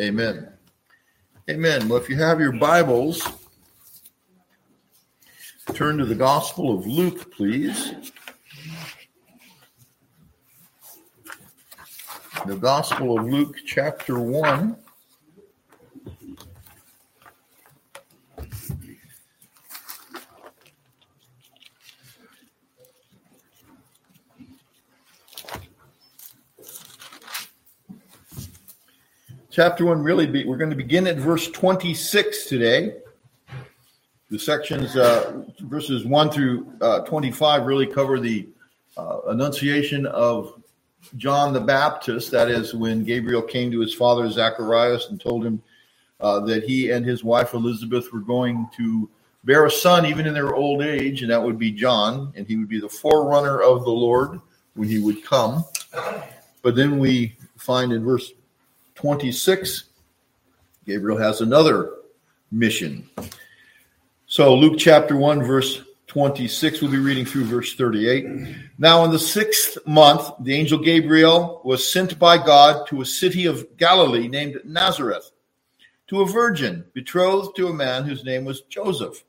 Amen. Amen. Well, if you have your Bibles, turn to the Gospel of Luke, please. The Gospel of Luke, chapter 1. Chapter 1 really be, we're going to begin at verse 26 today. The sections uh, verses 1 through uh, 25 really cover the uh, annunciation of john the baptist. That is when gabriel came to his father zacharias and told him uh, that he and his wife elizabeth were going to bear a son even in their old age and that would be john and he would be the forerunner of the lord when he would come. But then we find in verse 26, Gabriel has another mission. So, Luke chapter 1, verse 26, we'll be reading through verse 38. Now, in the sixth month, the angel Gabriel was sent by God to a city of Galilee named Nazareth, to a virgin betrothed to a man whose name was Joseph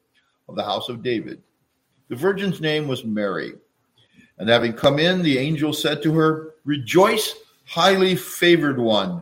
of the house of David. The virgin's name was Mary. And having come in, the angel said to her, Rejoice, highly favored one.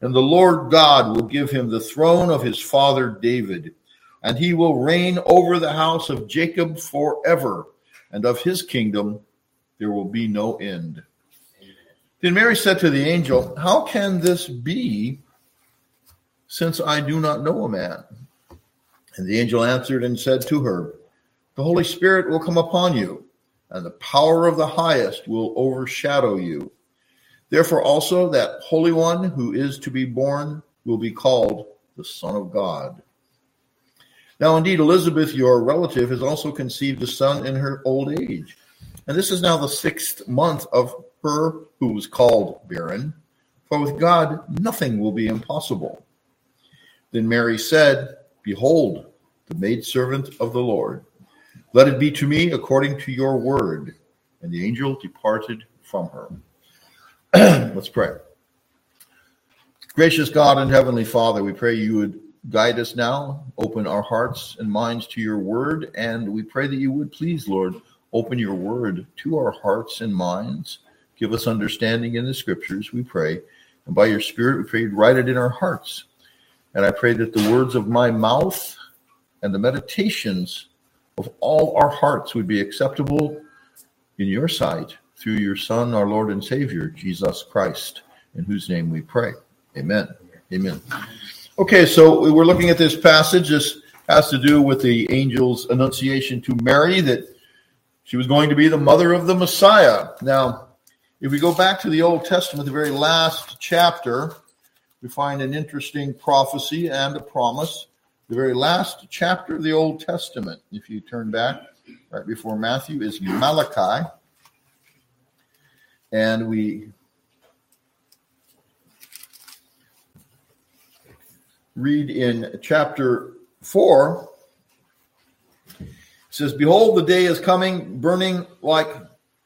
and the Lord God will give him the throne of his father David, and he will reign over the house of Jacob forever, and of his kingdom there will be no end. Then Mary said to the angel, How can this be, since I do not know a man? And the angel answered and said to her, The Holy Spirit will come upon you, and the power of the highest will overshadow you. Therefore, also that Holy One who is to be born will be called the Son of God. Now, indeed, Elizabeth, your relative, has also conceived a son in her old age. And this is now the sixth month of her who was called barren. For with God, nothing will be impossible. Then Mary said, Behold, the maidservant of the Lord. Let it be to me according to your word. And the angel departed from her. Let's pray. Gracious God and Heavenly Father, we pray you would guide us now, open our hearts and minds to your word, and we pray that you would please, Lord, open your word to our hearts and minds. Give us understanding in the scriptures, we pray. And by your Spirit, we pray you'd write it in our hearts. And I pray that the words of my mouth and the meditations of all our hearts would be acceptable in your sight through your Son, our Lord and Savior, Jesus Christ, in whose name we pray. Amen. Amen. Okay, so we're looking at this passage. This has to do with the angel's annunciation to Mary that she was going to be the mother of the Messiah. Now, if we go back to the Old Testament, the very last chapter, we find an interesting prophecy and a promise. The very last chapter of the Old Testament, if you turn back right before Matthew, is Malachi and we read in chapter 4 it says behold the day is coming burning like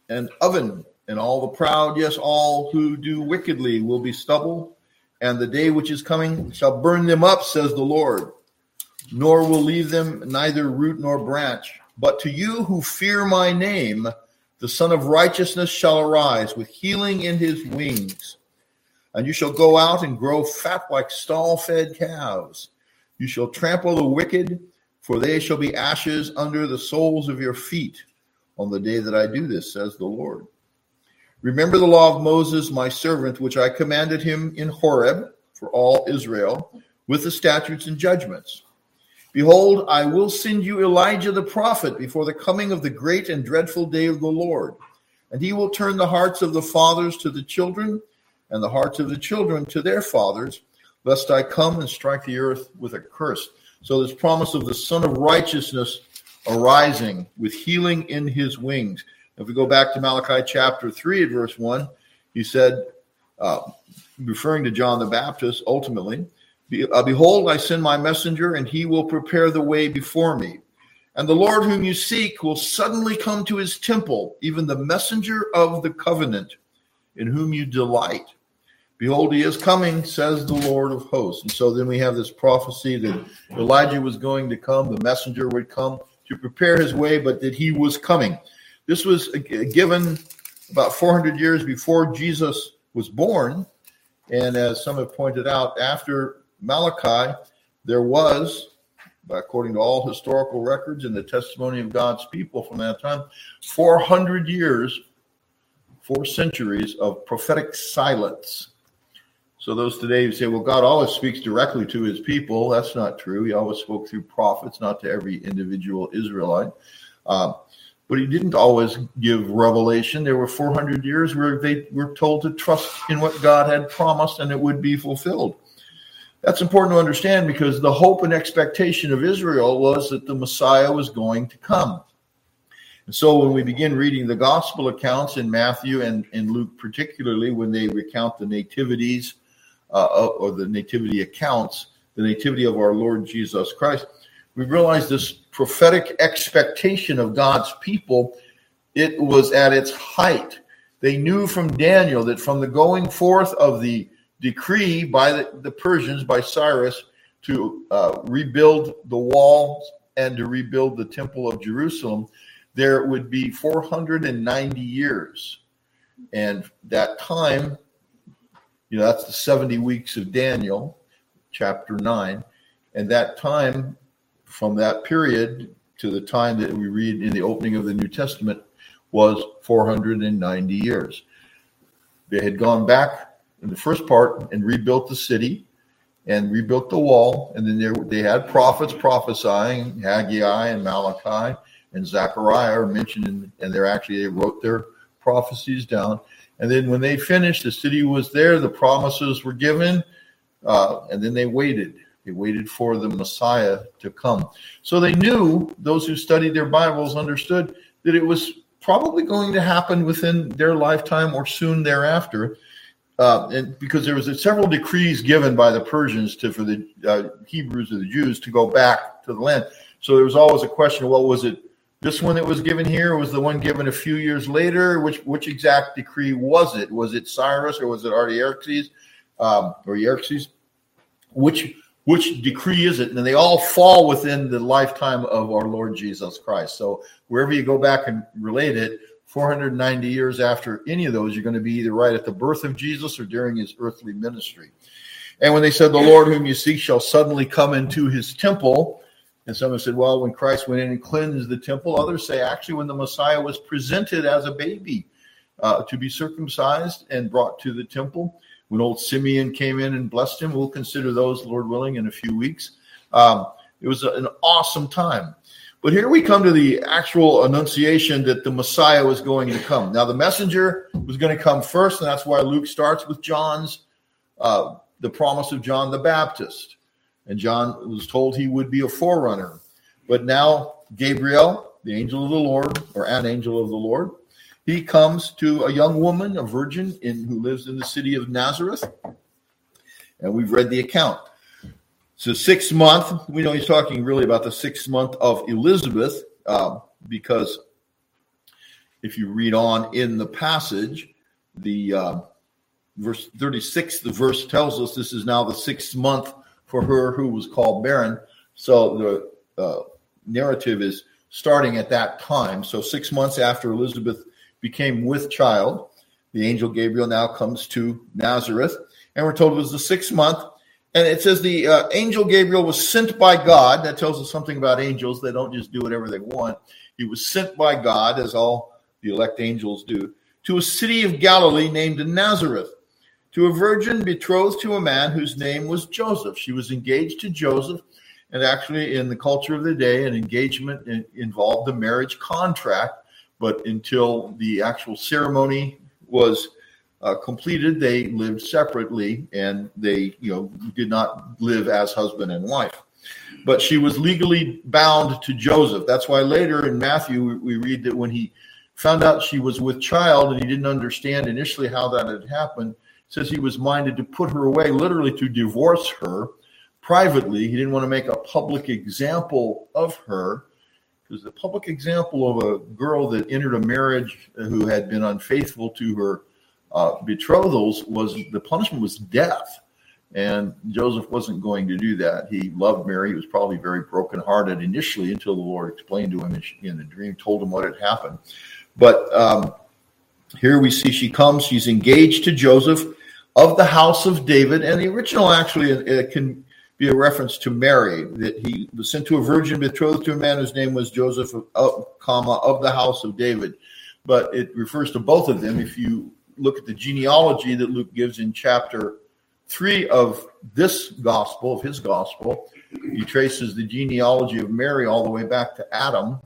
an oven and all the proud yes all who do wickedly will be stubble. And the day which is coming shall burn them up says the lord. Nor will leave them neither root nor branch. But to you who fear my name the Sun of Righteousness shall arise with healing in his wings. And you shall go out and grow fat like stall fed calves. You shall trample the wicked, for they shall be ashes under the soles of your feet on the day that I do this, says the Lord. Remember the law of Moses, my servant, which I commanded him in Horeb for all Israel, with the statutes and judgments. Behold, I will send you Elijah the prophet before the coming of the great and dreadful day of the Lord. And he will turn the hearts of the fathers to the children, and the hearts of the children to their fathers, lest I come and strike the earth with a curse. So this promise of the Sun of Righteousness arising with healing in his wings. If we go back to Malachi chapter 3 at verse 1, he said, uh, referring to John the Baptist, ultimately, Uh, behold, I send my messenger, and he will prepare the way before me. And the Lord whom you seek will suddenly come to his temple, even the messenger of the covenant, in whom you delight. Behold, he is coming, says the Lord of hosts. And so then we have this prophecy that Elijah was going to come, the messenger would come to prepare his way, but that he was coming. This was given about 400 years before Jesus was born. And as some have pointed out, after Malachi, there was, according to all historical records and the testimony of God's people from that time, 400 years, four centuries of prophetic silence. So those today who say, well, God always speaks directly to his people, that's not true. He always spoke through prophets, not to every individual Israelite. Uh, but he didn't always give revelation. There were 400 years where they were told to trust in what God had promised and it would be fulfilled. That's important to understand because the hope and expectation of Israel was that the Messiah was going to come. And so when we begin reading the gospel accounts in Matthew and in Luke, particularly when they recount the nativities uh, or the nativity accounts, the nativity of our Lord Jesus Christ, we realize this prophetic expectation of God's people, it was at its height. They knew from Daniel that from the going forth of the decree by the, the Persians, by Cyrus, to uh, rebuild the walls and to rebuild the temple of Jerusalem, there would be 490 years. And that time, you know, that's the 70 weeks of Daniel, chapter 9. And that time from that period to the time that we read in the opening of the New Testament was 490 years. They had gone back the first part and rebuilt the city and rebuilt the wall. And then there, they had prophets prophesying, Haggai and Malachi and Zechariah are mentioned, in, and they're actually, they wrote their prophecies down. And then when they finished, the city was there, the promises were given, uh, and then they waited they waited for the Messiah to come. So they knew, those who studied their Bibles understood that it was probably going to happen within their lifetime or soon thereafter. Uh, and because there was several decrees given by the Persians to for the uh, Hebrews or the Jews to go back to the land. So there was always a question: Well, was it this one that was given here? Was the one given a few years later? Which which exact decree was it? Was it Cyrus or was it Artaxerxes um, or Xerxes? Which which decree is it? And they all fall within the lifetime of our Lord Jesus Christ. So wherever you go back and relate it, 490 years after any of those, you're going to be either right at the birth of Jesus or during his earthly ministry. And when they said, The Lord whom you seek shall suddenly come into his temple, and some have said, Well, when Christ went in and cleansed the temple, others say, actually, when the Messiah was presented as a baby uh, to be circumcised and brought to the temple when old Simeon came in and blessed him. We'll consider those, Lord willing, in a few weeks. Um, it was an awesome time. But here we come to the actual annunciation that the Messiah was going to come. Now, the messenger was going to come first, and that's why Luke starts with John's, uh, the promise of John the Baptist. And John was told he would be a forerunner. But now, Gabriel, the angel of the Lord, or an angel of the Lord, he comes to a young woman, a virgin, in who lives in the city of Nazareth, and we've read the account. So six month, we know he's talking really about the sixth month of Elizabeth, uh, because if you read on in the passage, the uh, verse 36, the verse tells us this is now the sixth month for her who was called barren. So the uh, narrative is starting at that time. So six months after Elizabeth became with child. The angel Gabriel now comes to Nazareth, and we're told it was the sixth month. And it says the uh, angel Gabriel was sent by God. That tells us something about angels. They don't just do whatever they want. He was sent by God, as all the elect angels do, to a city of Galilee named Nazareth, to a virgin betrothed to a man whose name was Joseph. She was engaged to Joseph. And actually, in the culture of the day, an engagement involved a marriage contract but until the actual ceremony was uh, completed, they lived separately and they, you know, did not live as husband and wife. But she was legally bound to Joseph. That's why later in Matthew we read that when he found out she was with child and he didn't understand initially how that had happened, says he was minded to put her away, literally to divorce her privately. He didn't want to make a public example of her because the public example of a girl that entered a marriage who had been unfaithful to her uh, betrothals was the punishment was death. And Joseph wasn't going to do that. He loved Mary. He was probably very brokenhearted initially until the Lord explained to him in the dream, told him what had happened. But um, here we see she comes, she's engaged to Joseph of the house of David. And the original actually it can be a reference to Mary, that he was sent to a virgin betrothed to a man whose name was Joseph, of, comma, of the house of David. But it refers to both of them. If you look at the genealogy that Luke gives in chapter three of this gospel, of his gospel, he traces the genealogy of Mary all the way back to Adam.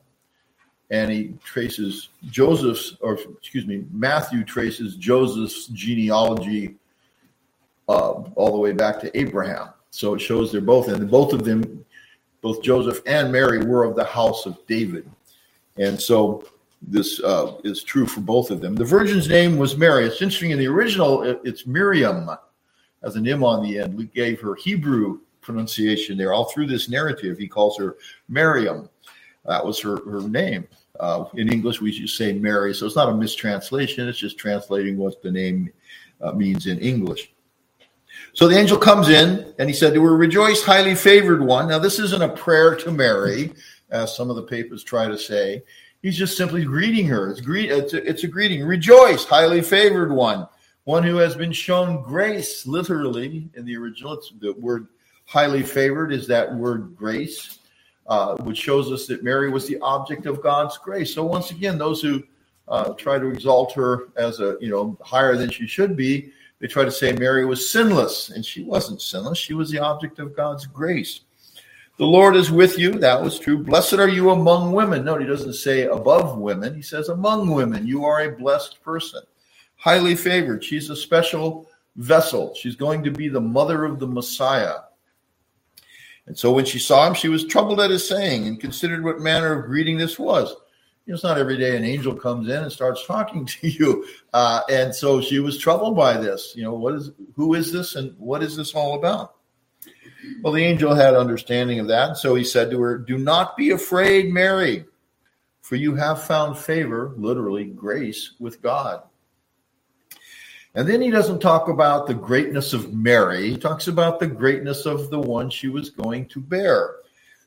And he traces Joseph's, or excuse me, Matthew traces Joseph's genealogy uh, all the way back to Abraham. So it shows they're both, and both of them, both Joseph and Mary, were of the house of David. And so this uh, is true for both of them. The virgin's name was Mary. It's interesting in the original, it's Miriam, as an M on the end. We gave her Hebrew pronunciation there. All through this narrative, he calls her Miriam. That was her, her name. Uh, in English, we just say Mary. So it's not a mistranslation, it's just translating what the name uh, means in English. So the angel comes in and he said to her, Rejoice, highly favored one. Now, this isn't a prayer to Mary, as some of the papers try to say. He's just simply greeting her. It's, greet, it's, a, it's a greeting. Rejoice, highly favored one. One who has been shown grace, literally, in the original. The word highly favored is that word grace, uh, which shows us that Mary was the object of God's grace. So once again, those who uh, try to exalt her as a, you know, higher than she should be, they try to say Mary was sinless, and she wasn't sinless. She was the object of God's grace. The Lord is with you. That was true. Blessed are you among women. No, he doesn't say above women. He says among women. You are a blessed person, highly favored. She's a special vessel. She's going to be the mother of the Messiah. And so when she saw him, she was troubled at his saying and considered what manner of greeting this was. It's not every day an angel comes in and starts talking to you. Uh, and so she was troubled by this. You know, what is, who is this and what is this all about? Well, the angel had understanding of that. So he said to her, Do not be afraid, Mary, for you have found favor, literally grace, with God. And then he doesn't talk about the greatness of Mary. He talks about the greatness of the one she was going to bear.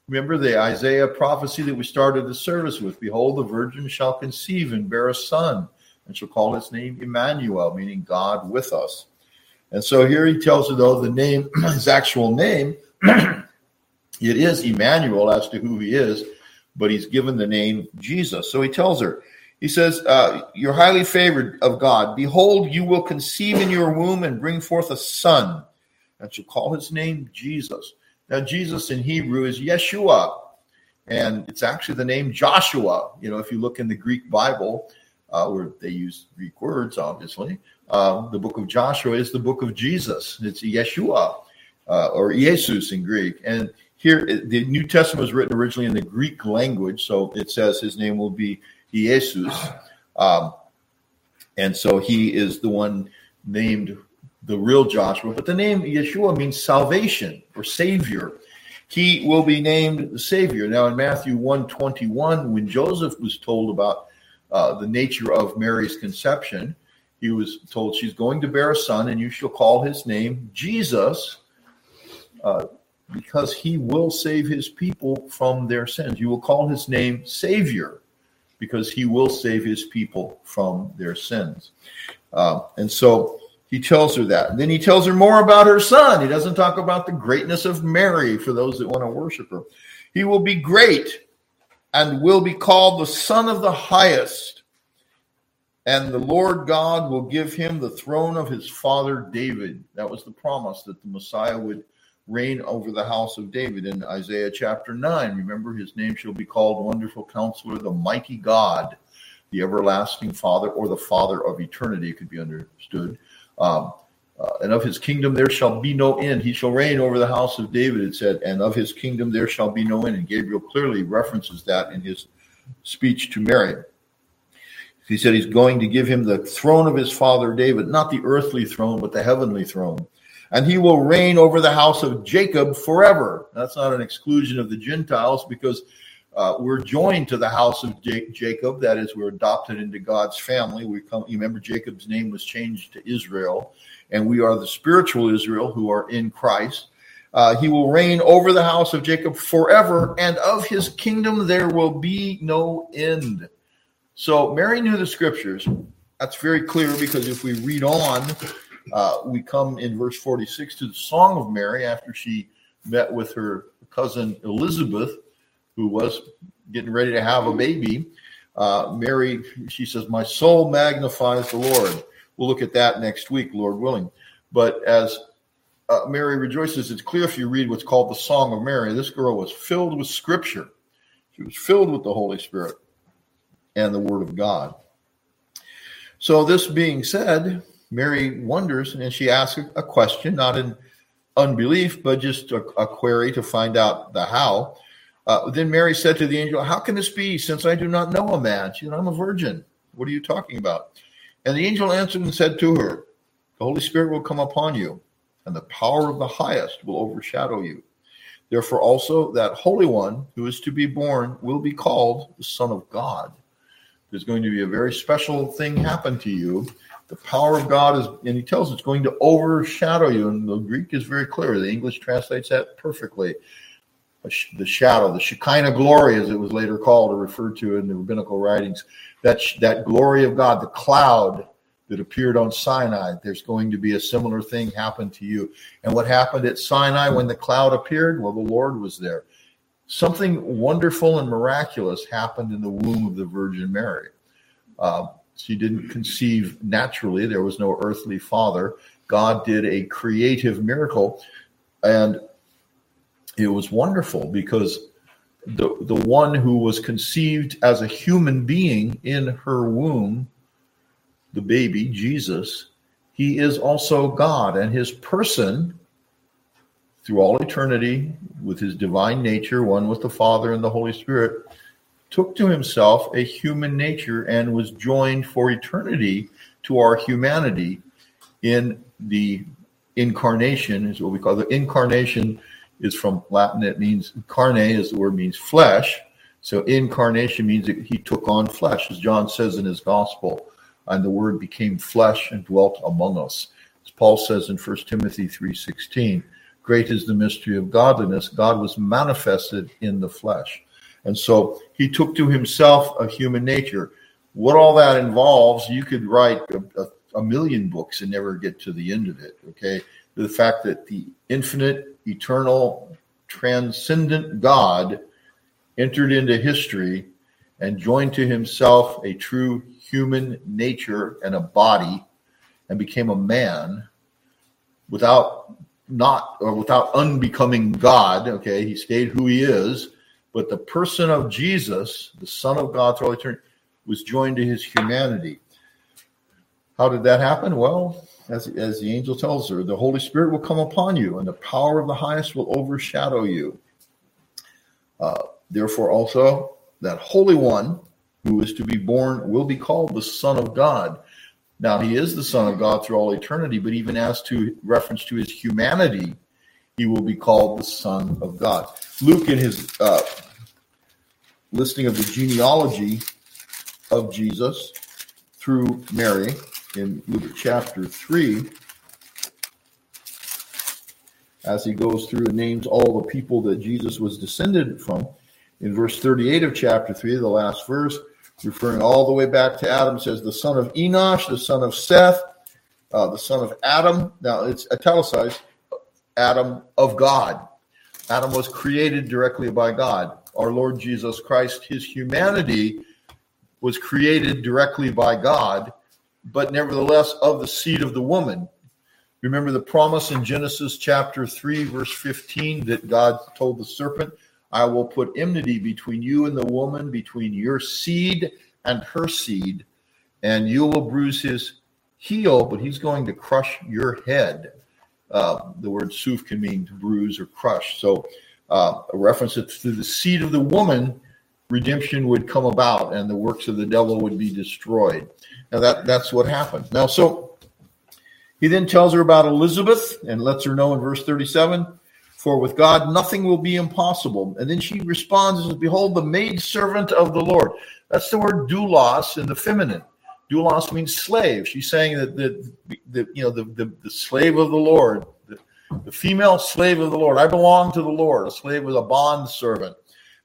Remember the Isaiah prophecy that we started the service with Behold, the virgin shall conceive and bear a son, and shall call his name Emmanuel, meaning God with us. And so here he tells her, though, the name, his actual name, it is Emmanuel as to who he is, but he's given the name Jesus. So he tells her, he says, uh, You're highly favored of God. Behold, you will conceive in your womb and bring forth a son, and shall call his name Jesus. Now, Jesus in Hebrew is Yeshua, and it's actually the name Joshua. You know, if you look in the Greek Bible, uh, where they use Greek words, obviously, uh, the book of Joshua is the book of Jesus. It's Yeshua uh, or Jesus in Greek. And here, the New Testament was written originally in the Greek language, so it says his name will be Jesus. Um, and so he is the one named the real Joshua. But the name Yeshua means salvation or savior. He will be named the Savior. Now, in Matthew 121, when Joseph was told about uh, the nature of Mary's conception, he was told she's going to bear a son, and you shall call his name Jesus, uh, because he will save his people from their sins. You will call his name Savior, because he will save his people from their sins. Uh, and so he tells her that. And then he tells her more about her son. He doesn't talk about the greatness of Mary for those that want to worship her. He will be great and will be called the Son of the Highest and the Lord God will give him the throne of his father David. That was the promise that the Messiah would reign over the house of David in Isaiah chapter 9. Remember, his name shall be called Wonderful Counselor, the Mighty God, the everlasting Father or the Father of eternity it could be understood. Um, uh, and of his kingdom there shall be no end. He shall reign over the house of David, it said, and of his kingdom there shall be no end. And Gabriel clearly references that in his speech to Mary. He said he's going to give him the throne of his father David, not the earthly throne, but the heavenly throne. And he will reign over the house of Jacob forever. That's not an exclusion of the Gentiles because uh, we're joined to the house of J- Jacob. That is, we're adopted into God's family. We come. You remember Jacob's name was changed to Israel, and we are the spiritual Israel who are in Christ. Uh, he will reign over the house of Jacob forever, and of his kingdom there will be no end. So Mary knew the scriptures. That's very clear because if we read on, uh, we come in verse 46 to the Song of Mary after she met with her cousin Elizabeth, who was getting ready to have a baby. Uh, Mary, she says, My soul magnifies the Lord. We'll look at that next week, Lord willing. But as uh, Mary rejoices, it's clear if you read what's called the Song of Mary, this girl was filled with scripture. She was filled with the Holy Spirit and the Word of God. So, this being said, Mary wonders and she asks a question, not in unbelief, but just a, a query to find out the how. Uh, then Mary said to the angel, How can this be since I do not know a man? She said, I'm a virgin. What are you talking about? And the angel answered and said to her, The Holy Spirit will come upon you, and the power of the highest will overshadow you. Therefore, also that Holy One who is to be born will be called the Son of God. There's going to be a very special thing happen to you. The power of God is, and he tells it's going to overshadow you. And the Greek is very clear. The English translates that perfectly. The shadow, the Shekinah glory, as it was later called or referred to in the rabbinical writings, that that glory of God, the cloud that appeared on Sinai, there's going to be a similar thing happen to you. And what happened at Sinai when the cloud appeared? Well, the Lord was there. Something wonderful and miraculous happened in the womb of the Virgin Mary. Uh, she didn't conceive naturally, there was no earthly father. God did a creative miracle, and it was wonderful because the, the one who was conceived as a human being in her womb, the baby, Jesus, he is also God, and his person, through all eternity, with his divine nature, one with the Father and the Holy Spirit, took to himself a human nature and was joined for eternity to our humanity in the incarnation, is what we call the incarnation is from Latin. It means carne is the word means flesh. So incarnation means that he took on flesh, as John says in his gospel, and the word became flesh and dwelt among us. As Paul says in 1 Timothy 3:16, great is the mystery of godliness. God was manifested in the flesh. And so he took to himself a human nature. What all that involves, you could write a, a, a million books and never get to the end of it. Okay. The fact that the infinite eternal, transcendent God entered into history and joined to himself a true human nature and a body and became a man without not or without unbecoming God. Okay, he stayed who he is, but the person of Jesus, the Son of God through eternity, was joined to his humanity. How did that happen? Well, as, as the angel tells her, the Holy Spirit will come upon you, and the power of the highest will overshadow you. Uh, therefore, also, that Holy One who is to be born will be called the Son of God. Now, he is the Son of God through all eternity, but even as to reference to his humanity, he will be called the Son of God. Luke, in his uh, listing of the genealogy of Jesus through Mary, in Luke chapter 3 as he goes through and names all the people that Jesus was descended from. In verse 38 of chapter 3, the last verse, referring all the way back to Adam, says, The son of Enosh, the son of Seth, uh, the son of Adam. Now it's italicized Adam of God. Adam was created directly by God. Our Lord Jesus Christ, his humanity was created directly by God but nevertheless of the seed of the woman. Remember the promise in Genesis chapter 3, verse 15, that God told the serpent, I will put enmity between you and the woman, between your seed and her seed, and you will bruise his heel, but he's going to crush your head. Uh, the word suf can mean to bruise or crush. So, uh, a reference to the seed of the woman, redemption would come about, and the works of the devil would be destroyed. Now that that's what happened. Now, so he then tells her about Elizabeth and lets her know in verse 37 For with God nothing will be impossible. And then she responds, Behold, the maid servant of the Lord. That's the word doulos in the feminine. Doulos means slave. She's saying that the, the you know the, the, the slave of the Lord, the, the, female slave of the Lord. I belong to the Lord. A slave is a bond servant.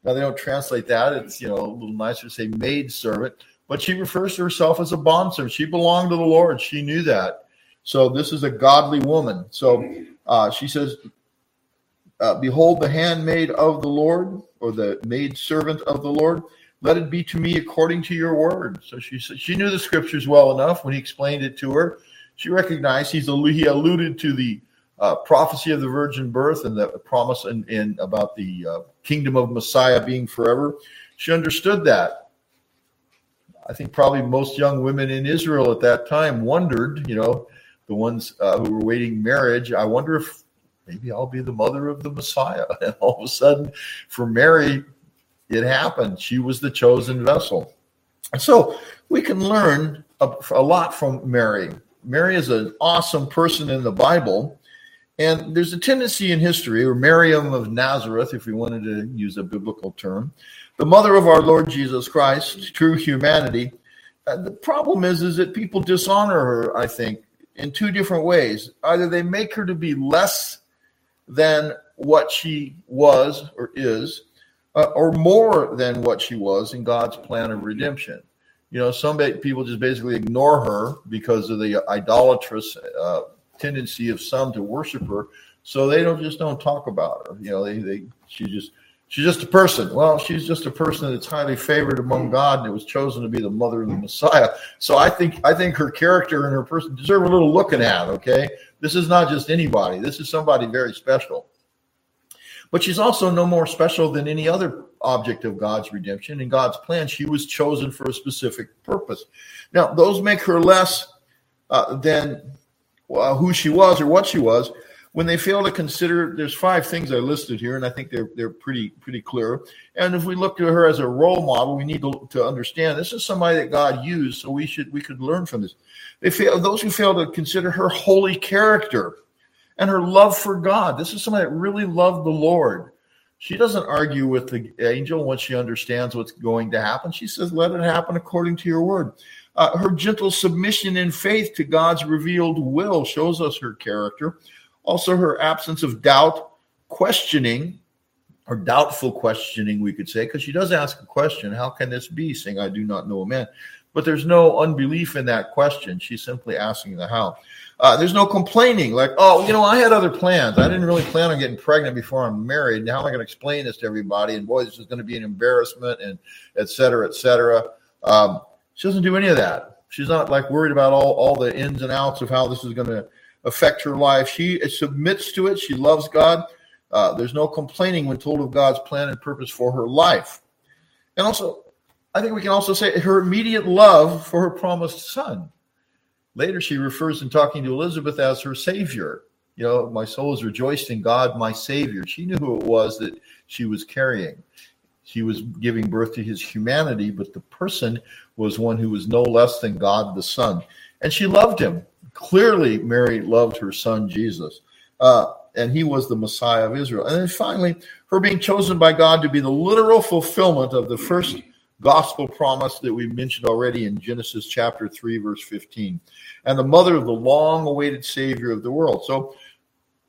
Now they don't translate that. It's you know a little nicer to say maid servant, but she refers to herself as a bond servant. She belonged to the Lord. She knew that. So this is a godly woman. So uh, she says, uh, "Behold, the handmaid of the Lord, or the maid servant of the Lord." let it be to me according to your word. So she she knew the scriptures well enough when he explained it to her. She recognized he's he alluded to the uh, prophecy of the virgin birth and the promise in, in about the uh, kingdom of Messiah being forever. She understood that. I think probably most young women in Israel at that time wondered, you know, the ones uh, who were waiting marriage. I wonder if maybe I'll be the mother of the Messiah. And all of a sudden, for Mary, it happened. She was the chosen vessel. And so we can learn a, a lot from Mary. Mary is an awesome person in the Bible. And there's a tendency in history, or Miriam of Nazareth, if we wanted to use a biblical term, the mother of our Lord Jesus Christ, true humanity. Uh, the problem is, is that people dishonor her, I think, in two different ways. Either they make her to be less than what she was or is, uh, or more than what she was in God's plan of redemption. You know, some people just basically ignore her because of the idolatrous uh, tendency of some to worship her, so they don't just don't talk about her. You know, they they she just she's just a person. Well, she's just a person that's highly favored among God, and it was chosen to be the mother of the Messiah. So I think I think her character and her person deserve a little looking at. Okay, this is not just anybody. This is somebody very special. But she's also no more special than any other object of God's redemption. In God's plan, she was chosen for a specific purpose. Now, those make her less uh, than uh, who she was or what she was when they fail to consider there's five things I listed here, and I think they're they're pretty pretty clear. And if we look to her as a role model, we need to, to understand this is somebody that God used, so we should we could learn from this. They fail those who fail to consider her holy character and her love for God. This is somebody that really loved the Lord. She doesn't argue with the angel once she understands what's going to happen. She says, Let it happen according to your word. Uh, her gentle submission in faith to God's revealed will shows us her character. Also, her absence of doubt, questioning, or doubtful questioning, we could say, because she does ask a question How can this be, saying, I do not know a man? But there's no unbelief in that question. She's simply asking the how. Uh, there's no complaining, like, oh, you know, I had other plans. I didn't really plan on getting pregnant before I'm married. Now I'm going to explain this to everybody? And boy, this is going to be an embarrassment, and et cetera, et cetera. Um, she doesn't do any of that. She's not like worried about all, all the ins and outs of how this is going to affect her life. She submits to it. She loves God. Uh, there's no complaining when told of God's plan and purpose for her life. And also, I think we can also say her immediate love for her promised son. Later, she refers in talking to Elizabeth as her savior. You know, my soul is rejoiced in God, my savior. She knew who it was that she was carrying. She was giving birth to his humanity, but the person was one who was no less than God the Son. And she loved him. Clearly, Mary loved her son, Jesus. Uh, and he was the Messiah of Israel. And then finally, her being chosen by God to be the literal fulfillment of the first gospel promise that we mentioned already in Genesis chapter 3, verse 15, and the mother of the long awaited Savior of the world. So,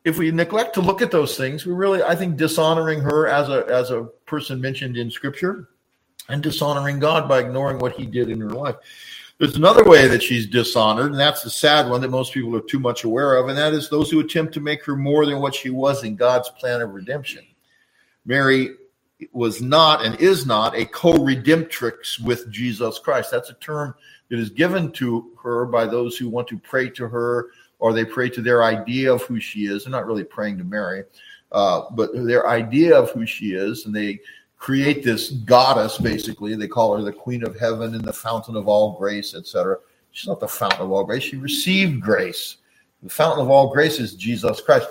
if we neglect to look at those things, we're really, I think, dishonoring her as a, as a person mentioned in Scripture and dishonoring God by ignoring what he did in her life. There's another way that she's dishonored, and that's the sad one that most people are too much aware of, and that is those who attempt to make her more than what she was in God's plan of redemption. Mary was not and is not a co-redemptrix with Jesus Christ. That's a term that is given to her by those who want to pray to her or they pray to their idea of who she is. They're not really praying to Mary, uh, but their idea of who she is, and they create this goddess, basically. They call her the queen of heaven and the fountain of all grace, etc. She's not the fountain of all grace. She received grace. The fountain of all grace is Jesus Christ.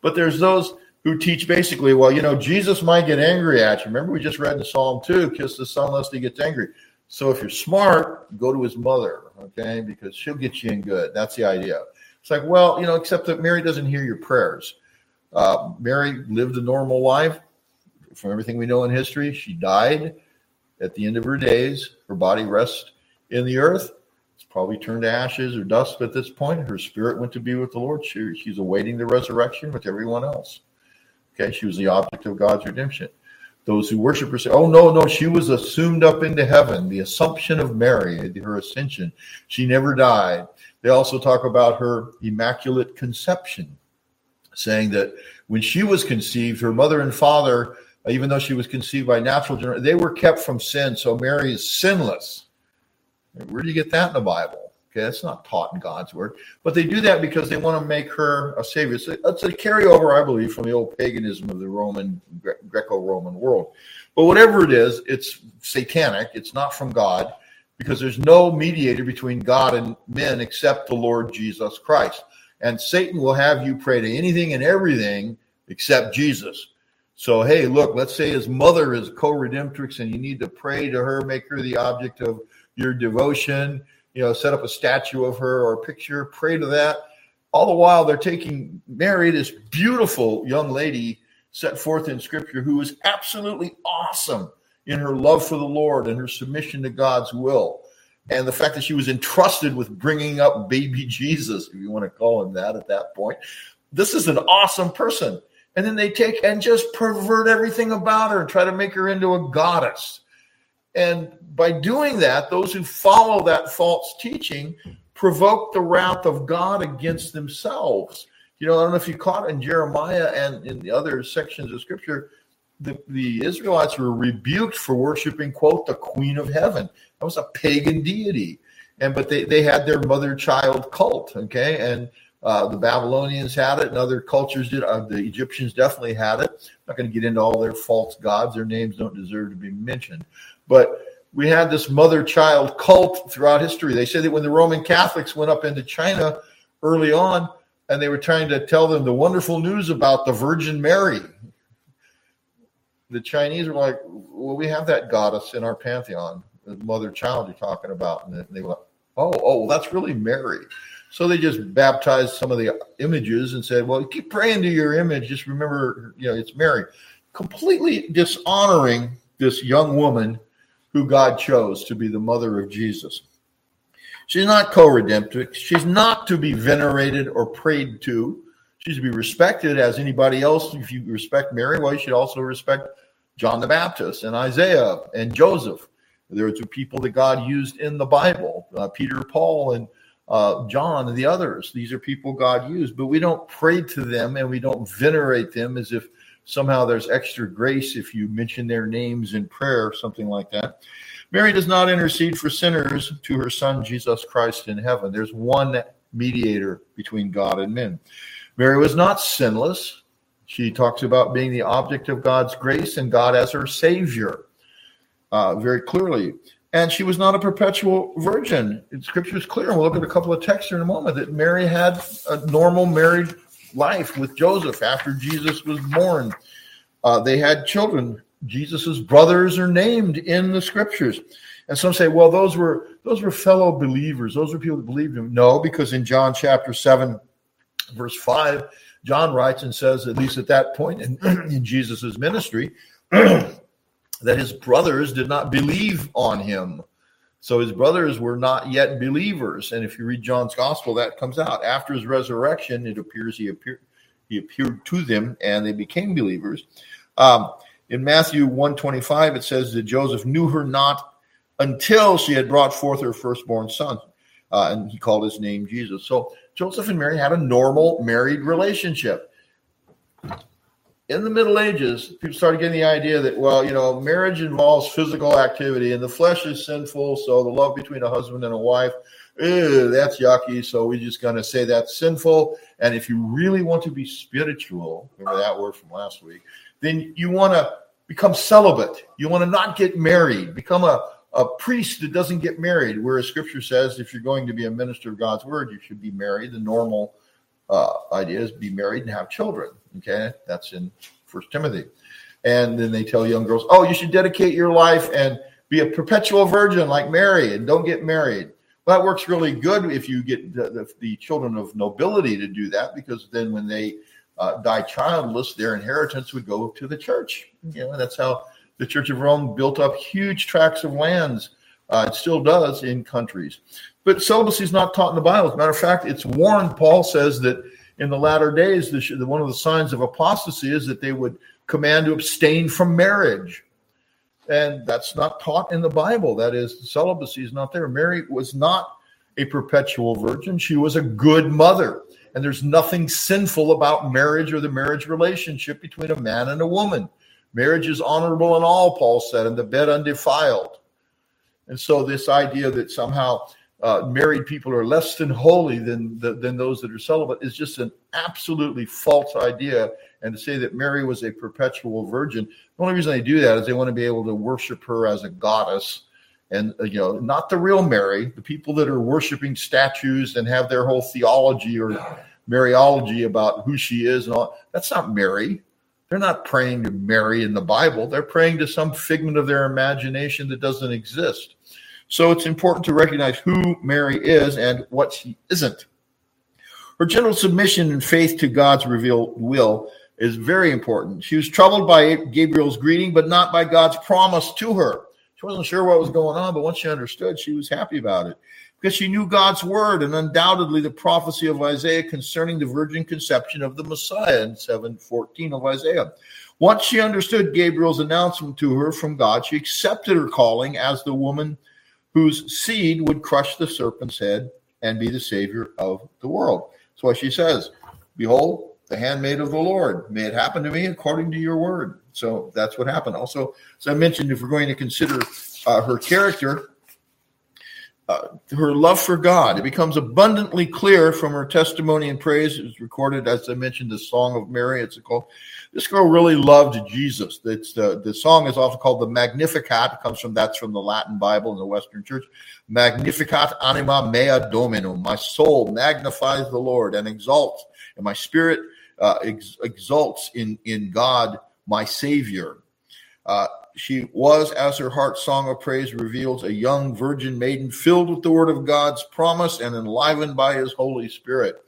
But there's those who teach basically, well, you know, Jesus might get angry at you. Remember, we just read in Psalm 2, kiss the son lest he gets angry. So if you're smart, go to his mother, okay, because she'll get you in good. That's the idea. It's like, well, you know, except that Mary doesn't hear your prayers. Uh, Mary lived a normal life. From everything we know in history, she died at the end of her days. Her body rests in the earth. It's probably turned to ashes or dust at this point. Her spirit went to be with the Lord. She, she's awaiting the resurrection with everyone else. Okay, she was the object of God's redemption. Those who worship her say, oh, no, no, she was assumed up into heaven. The assumption of Mary, her ascension. She never died. They also talk about her immaculate conception, saying that when she was conceived, her mother and father, even though she was conceived by natural generation, they were kept from sin. So Mary is sinless. Where do you get that in the Bible? Okay, that's not taught in God's word, but they do that because they want to make her a savior. It's a, a carryover, I believe, from the old paganism of the Roman Greco-Roman world. But whatever it is, it's satanic. It's not from God because there's no mediator between God and men except the Lord Jesus Christ. And Satan will have you pray to anything and everything except Jesus. So, hey, look, let's say his mother is co redemptrix and you need to pray to her, make her the object of your devotion you know, set up a statue of her or a picture, pray to that. All the while, they're taking Mary, this beautiful young lady set forth in Scripture, who is absolutely awesome in her love for the Lord and her submission to God's will. And the fact that she was entrusted with bringing up baby Jesus, if you want to call him that at that point. This is an awesome person. And then they take and just pervert everything about her and try to make her into a goddess. And by doing that, those who follow that false teaching provoke the wrath of God against themselves. You know, I don't know if you caught in Jeremiah and in the other sections of scripture, the, the Israelites were rebuked for worshiping, quote, the queen of heaven. That was a pagan deity. And but they, they had their mother child cult, okay? And uh, the Babylonians had it, and other cultures did. Uh, the Egyptians definitely had it. I'm not going to get into all their false gods; their names don't deserve to be mentioned. But we had this mother child cult throughout history. They say that when the Roman Catholics went up into China early on and they were trying to tell them the wonderful news about the Virgin Mary, the Chinese were like, Well, we have that goddess in our pantheon, the mother child you're talking about. And they went, Oh, oh, well, that's really Mary. So they just baptized some of the images and said, Well, keep praying to your image. Just remember, you know, it's Mary. Completely dishonoring this young woman who God chose to be the mother of Jesus. She's not co redemptrix. She's not to be venerated or prayed to. She's to be respected as anybody else. If you respect Mary, well, you should also respect John the Baptist and Isaiah and Joseph. There are two people that God used in the Bible uh, Peter, Paul, and uh, John, and the others. These are people God used, but we don't pray to them and we don't venerate them as if somehow there's extra grace if you mention their names in prayer, or something like that. Mary does not intercede for sinners to her son Jesus Christ in heaven. There's one mediator between God and men. Mary was not sinless. She talks about being the object of God's grace and God as her savior uh, very clearly. And she was not a perpetual virgin. Scripture is clear, and we'll look at a couple of texts in a moment, that Mary had a normal married life with Joseph after Jesus was born. Uh, they had children. Jesus's brothers are named in the scriptures. And some say, well, those were those were fellow believers. Those were people that believed him. No, because in John chapter 7, verse 5, John writes and says, at least at that point in, in Jesus's ministry, that his brothers did not believe on him. So his brothers were not yet believers. And if you read John's gospel, that comes out. After his resurrection, it appears he appeared he appeared to them and they became believers. Um, in Matthew 125, it says that Joseph knew her not until she had brought forth her firstborn son. Uh, and he called his name Jesus. So Joseph and Mary had a normal married relationship in the Middle Ages, people started getting the idea that, well, you know, marriage involves physical activity and the flesh is sinful. So the love between a husband and a wife, eh, that's yucky. So we're just going to say that's sinful. And if you really want to be spiritual, remember that word from last week, then you want to become celibate. You want to not get married. Become a, a priest that doesn't get married. Whereas Scripture says if you're going to be a minister of God's word, you should be married. The normal uh, idea is be married and have children. Okay, that's in First Timothy. And then they tell young girls, oh, you should dedicate your life and be a perpetual virgin like Mary and don't get married. Well, that works really good if you get the, the, the children of nobility to do that, because then when they uh, die childless, their inheritance would go to the church. You know, that's how the Church of Rome built up huge tracts of lands. Uh, it still does in countries. But celibacy is not taught in the Bible. As a matter of fact, it's warned. Paul says that in the latter days, the, one of the signs of apostasy is that they would command to abstain from marriage. And that's not taught in the Bible. That is, celibacy is not there. Mary was not a perpetual virgin, she was a good mother. And there's nothing sinful about marriage or the marriage relationship between a man and a woman. Marriage is honorable in all, Paul said, and the bed undefiled. And so, this idea that somehow uh, married people are less than holy than, than those that are celibate is just an absolutely false idea. And to say that Mary was a perpetual virgin, the only reason they do that is they want to be able to worship her as a goddess. And, uh, you know, not the real Mary, the people that are worshiping statues and have their whole theology or Mariology about who she is and all. That's not Mary. They're not praying to Mary in the Bible. They're praying to some figment of their imagination that doesn't exist. So it's important to recognize who Mary is and what she isn't. Her general submission and faith to God's revealed will is very important. She was troubled by Gabriel's greeting, but not by God's promise to her. She wasn't sure what was going on, but once she understood, she was happy about it because she knew God's word and undoubtedly the prophecy of Isaiah concerning the virgin conception of the Messiah in 7:14 of Isaiah. Once she understood Gabriel's announcement to her from God, she accepted her calling as the woman whose seed would crush the serpent's head and be the savior of the world. That's why she says, Behold, the handmaid of the Lord, may it happen to me according to your word. So that's what happened. Also, as I mentioned, if we're going to consider uh, her character, uh, her love for God. It becomes abundantly clear from her testimony and praise. It was recorded, as I mentioned, the Song of Mary. It's called. This girl really loved Jesus. It's the the song is also called the Magnificat. It comes from that's from the Latin Bible in the Western Church. Magnificat anima mea Dominum. My soul magnifies the Lord and exalts, and my spirit uh, ex- exalts in in God, my Savior. Uh, she was, as her heart song of praise reveals, a young virgin maiden filled with the word of God's promise and enlivened by his Holy Spirit.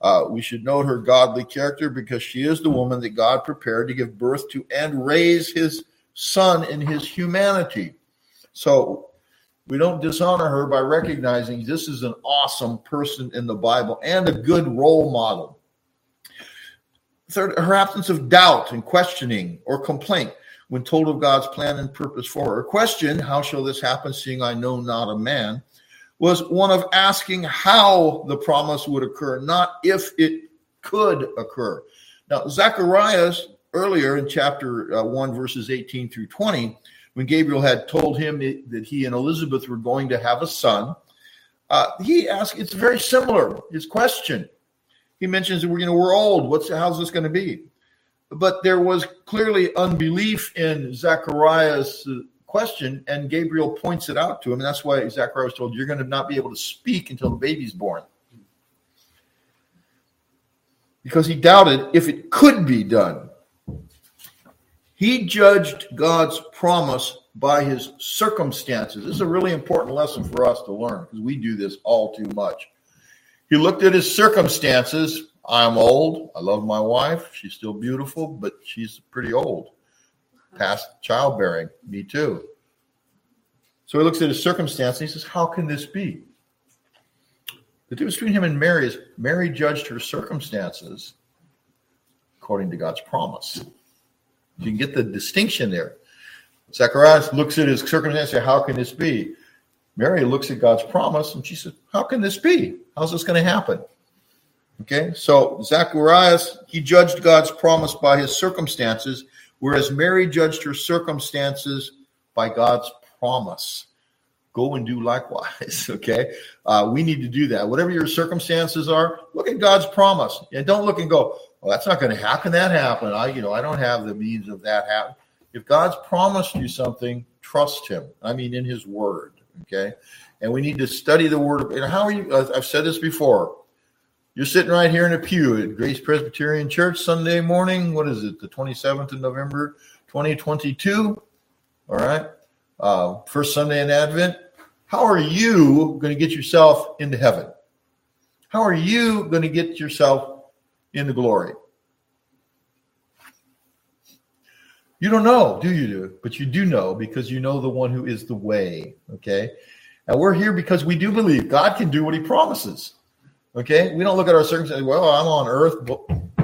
Uh, we should note her godly character because she is the woman that God prepared to give birth to and raise his son in his humanity. So we don't dishonor her by recognizing this is an awesome person in the Bible and a good role model. Third, her absence of doubt and questioning or complaint when told of God's plan and purpose for her. Question, how shall this happen, seeing I know not a man, was one of asking how the promise would occur, not if it could occur. Now, Zacharias, earlier in chapter uh, 1, verses 18 through 20, when Gabriel had told him that he and Elizabeth were going to have a son, uh, he asked, it's very similar, his question. He mentions that we're, you know, we're old. What's how's this going to be? But there was clearly unbelief in Zachariah's question, and Gabriel points it out to him. And that's why Zachariah was told, You're going to not be able to speak until the baby's born. Because he doubted if it could be done. He judged God's promise by his circumstances. This is a really important lesson for us to learn because we do this all too much. He looked at his circumstances I'm old. I love my wife. She's still beautiful, but she's pretty old, past childbearing. Me too. So he looks at his circumstance and he says, How can this be? The difference between him and Mary is Mary judged her circumstances according to God's promise. You can get the distinction there. Zacharias looks at his circumstance and says, How can this be? Mary looks at God's promise and she says, How can this be? How's this going to happen? Okay, so Zacharias, he judged God's promise by his circumstances, whereas Mary judged her circumstances by God's promise. Go and do likewise. Okay, uh, we need to do that. Whatever your circumstances are, look at God's promise, and don't look and go, "Well, that's not going to happen. How can that happen. I, you know, I don't have the means of that happen." If God's promised you something, trust Him. I mean, in His Word. Okay, and we need to study the Word. And how are you? I've said this before. You're sitting right here in a pew at Grace Presbyterian Church Sunday morning. What is it? The 27th of November, 2022. All right. Uh, first Sunday in Advent. How are you going to get yourself into heaven? How are you going to get yourself into glory? You don't know, do you? Do? But you do know because you know the one who is the way. Okay. And we're here because we do believe God can do what he promises. Okay. We don't look at our circumstances. Well, I'm on earth.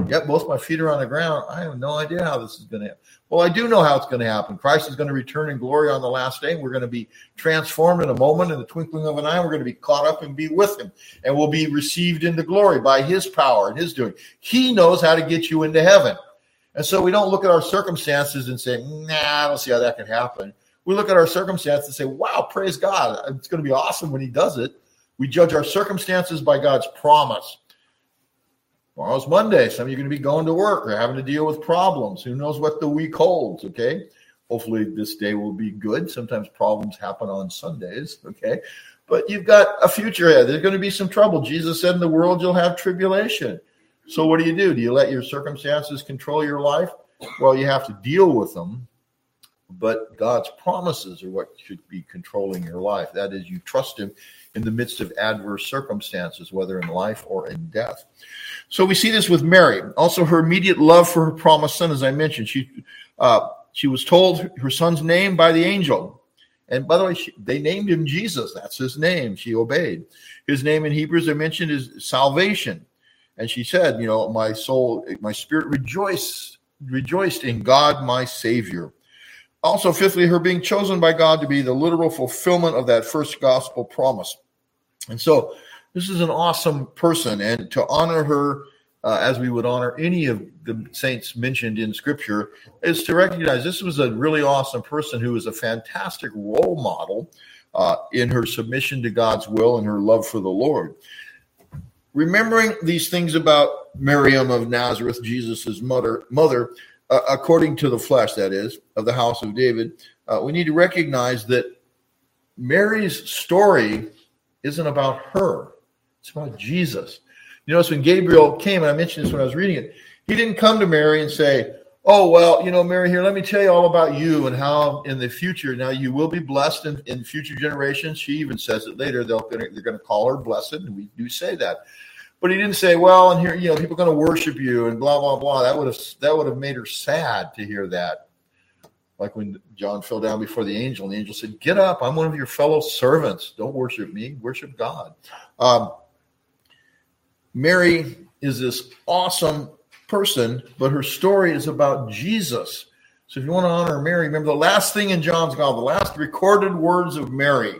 Yep. Both my feet are on the ground. I have no idea how this is going to happen. Well, I do know how it's going to happen. Christ is going to return in glory on the last day. We're going to be transformed in a moment, in the twinkling of an eye. We're going to be caught up and be with him, and we'll be received into glory by his power and his doing. He knows how to get you into heaven. And so we don't look at our circumstances and say, nah, I don't see how that could happen. We look at our circumstances and say, wow, praise God. It's going to be awesome when he does it. We judge our circumstances by God's promise. Tomorrow's Monday. Some of you are going to be going to work or having to deal with problems. Who knows what the week holds? Okay. Hopefully, this day will be good. Sometimes problems happen on Sundays. Okay. But you've got a future ahead. There's going to be some trouble. Jesus said, In the world, you'll have tribulation. So, what do you do? Do you let your circumstances control your life? Well, you have to deal with them. But God's promises are what should be controlling your life. That is, you trust Him in the midst of adverse circumstances, whether in life or in death. So we see this with Mary. Also, her immediate love for her promised son, as I mentioned, she uh, she was told her son's name by the angel, and by the way, she, they named him Jesus. That's his name. She obeyed. His name in Hebrews, I mentioned, is salvation, and she said, "You know, my soul, my spirit rejoiced, rejoiced in God, my Savior." Also, fifthly, her being chosen by God to be the literal fulfillment of that first gospel promise, and so this is an awesome person, and to honor her uh, as we would honor any of the saints mentioned in Scripture is to recognize this was a really awesome person who was a fantastic role model uh, in her submission to God's will and her love for the Lord. Remembering these things about Miriam of Nazareth, Jesus' mother, mother, uh, according to the flesh, that is, of the house of David, uh, we need to recognize that Mary's story isn't about her. It's about Jesus. You notice when Gabriel came, and I mentioned this when I was reading it, he didn't come to Mary and say, Oh, well, you know, Mary, here, let me tell you all about you and how in the future, now you will be blessed in, in future generations. She even says it later. They'll, they're going to call her blessed, and we do say that. But he didn't say, well, and here, you know, people are going to worship you and blah, blah, blah. That would have that would have made her sad to hear that. Like when John fell down before the angel, and the angel said, Get up, I'm one of your fellow servants. Don't worship me, worship God. Um, Mary is this awesome person, but her story is about Jesus. So if you want to honor Mary, remember the last thing in John's gospel, the last recorded words of Mary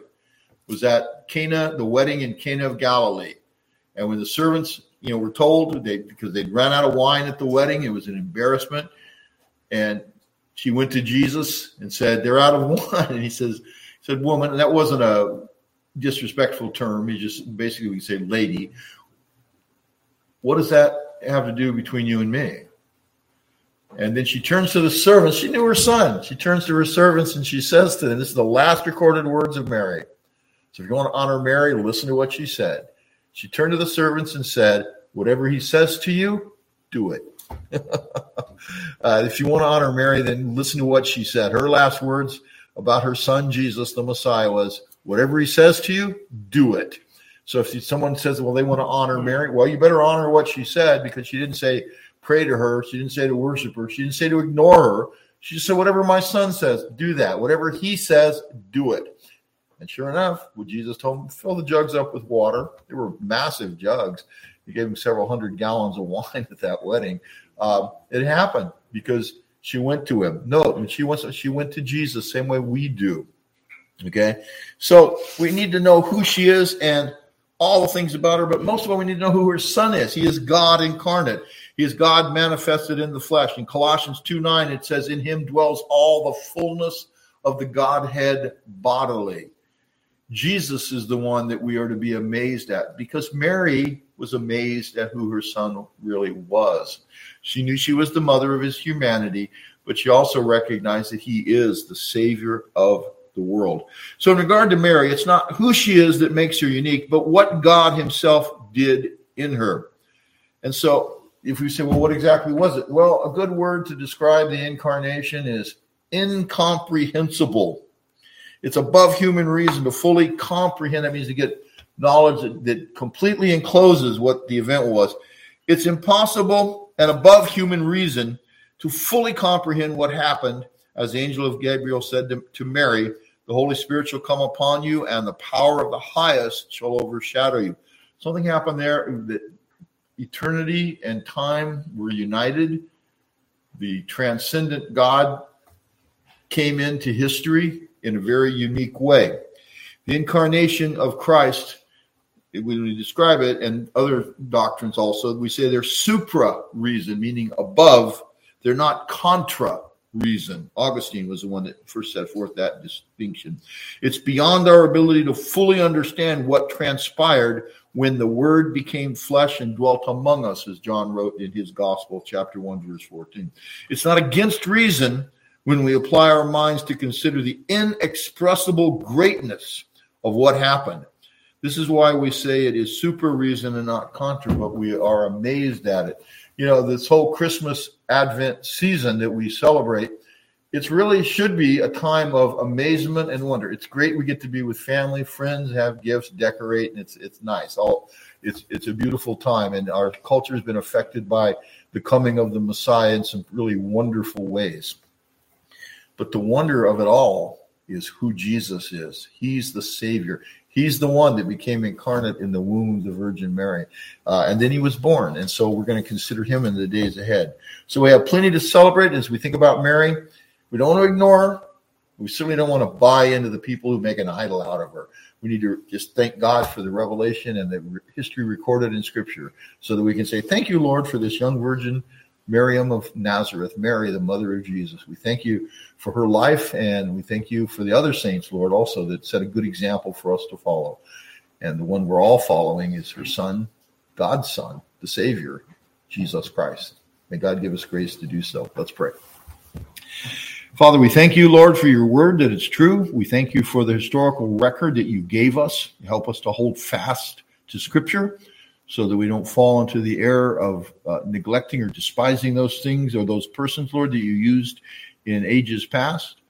was at Cana, the wedding in Cana of Galilee. And when the servants, you know, were told they because they'd run out of wine at the wedding, it was an embarrassment. And she went to Jesus and said, They're out of wine. And he says, said, woman, and that wasn't a disrespectful term. He just basically we say lady. What does that have to do between you and me? And then she turns to the servants. She knew her son. She turns to her servants and she says to them, This is the last recorded words of Mary. So if you want to honor Mary, listen to what she said. She turned to the servants and said, Whatever he says to you, do it. uh, if you want to honor Mary, then listen to what she said. Her last words about her son Jesus, the Messiah, was, Whatever he says to you, do it. So if someone says, well, they want to honor Mary, well, you better honor what she said because she didn't say pray to her. She didn't say to worship her. She didn't say to ignore her. She said, whatever my son says, do that. Whatever he says, do it. And sure enough, what Jesus told him, fill the jugs up with water. They were massive jugs. He gave him several hundred gallons of wine at that wedding. Uh, it happened because she went to him. No, and she went, she went to Jesus, same way we do. Okay. So we need to know who she is and all the things about her, but most of all, we need to know who her son is. He is God incarnate. He is God manifested in the flesh. In Colossians 2 9, it says, In him dwells all the fullness of the Godhead bodily. Jesus is the one that we are to be amazed at because Mary was amazed at who her son really was. She knew she was the mother of his humanity, but she also recognized that he is the Savior of the world. So, in regard to Mary, it's not who she is that makes her unique, but what God Himself did in her. And so, if we say, well, what exactly was it? Well, a good word to describe the incarnation is incomprehensible. It's above human reason to fully comprehend. That means to get knowledge that, that completely encloses what the event was. It's impossible and above human reason to fully comprehend what happened. As the angel of Gabriel said to, to Mary, the Holy Spirit shall come upon you, and the power of the highest shall overshadow you. Something happened there that eternity and time were united. The transcendent God came into history in a very unique way. The incarnation of Christ, when we describe it, and other doctrines also, we say they're supra reason, meaning above. They're not contra reason. Augustine was the one that first set forth that distinction. It's beyond our ability to fully understand what transpired when the word became flesh and dwelt among us, as John wrote in his gospel, chapter 1, verse 14. It's not against reason when we apply our minds to consider the inexpressible greatness of what happened. This is why we say it is super reason and not contra, but we are amazed at it. You know, this whole Christmas Advent season that we celebrate, it really should be a time of amazement and wonder. It's great we get to be with family, friends, have gifts, decorate, and it's it's nice. All it's it's a beautiful time, and our culture has been affected by the coming of the Messiah in some really wonderful ways. But the wonder of it all is who Jesus is. He's the Savior. He's the one that became incarnate in the womb of the Virgin Mary. Uh, and then he was born. And so we're going to consider him in the days ahead. So we have plenty to celebrate as we think about Mary. We don't want to ignore her. We certainly don't want to buy into the people who make an idol out of her. We need to just thank God for the revelation and the history recorded in Scripture so that we can say, Thank you, Lord, for this young virgin Miriam of Nazareth, Mary, the mother of Jesus. We thank you for her life, and we thank you for the other saints, Lord, also that set a good example for us to follow. And the one we're all following is her son, God's son, the Savior, Jesus Christ. May God give us grace to do so. Let's pray. Father, we thank you, Lord, for your word that it's true. We thank you for the historical record that you gave us. Help us to hold fast to Scripture so that we don't fall into the error of uh, neglecting or despising those things or those persons, Lord, that you used in ages past.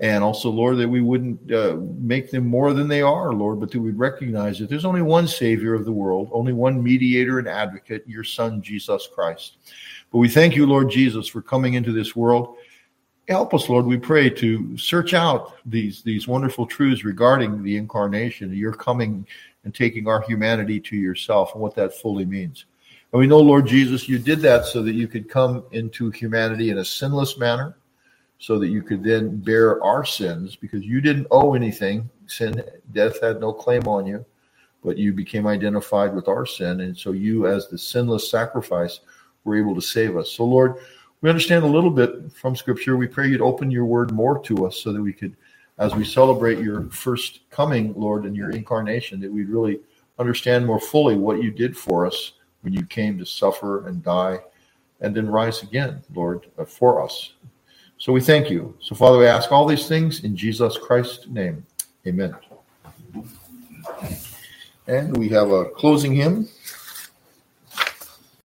And also, Lord, that we wouldn't uh, make them more than they are, Lord, but that we'd recognize that there's only one Savior of the world, only one mediator and advocate, your Son, Jesus Christ. But we thank you, Lord Jesus, for coming into this world. Help us, Lord, we pray, to search out these, these wonderful truths regarding the incarnation, your coming and taking our humanity to yourself and what that fully means. And we know, Lord Jesus, you did that so that you could come into humanity in a sinless manner, so that you could then bear our sins because you didn't owe anything. Sin, death had no claim on you, but you became identified with our sin. And so you, as the sinless sacrifice, were able to save us. So, Lord, we understand a little bit from Scripture. We pray you'd open your word more to us so that we could as we celebrate your first coming, Lord, and your incarnation, that we'd really understand more fully what you did for us when you came to suffer and die and then rise again, Lord, for us. So we thank you. So, Father, we ask all these things in Jesus Christ's name. Amen. And we have a closing hymn.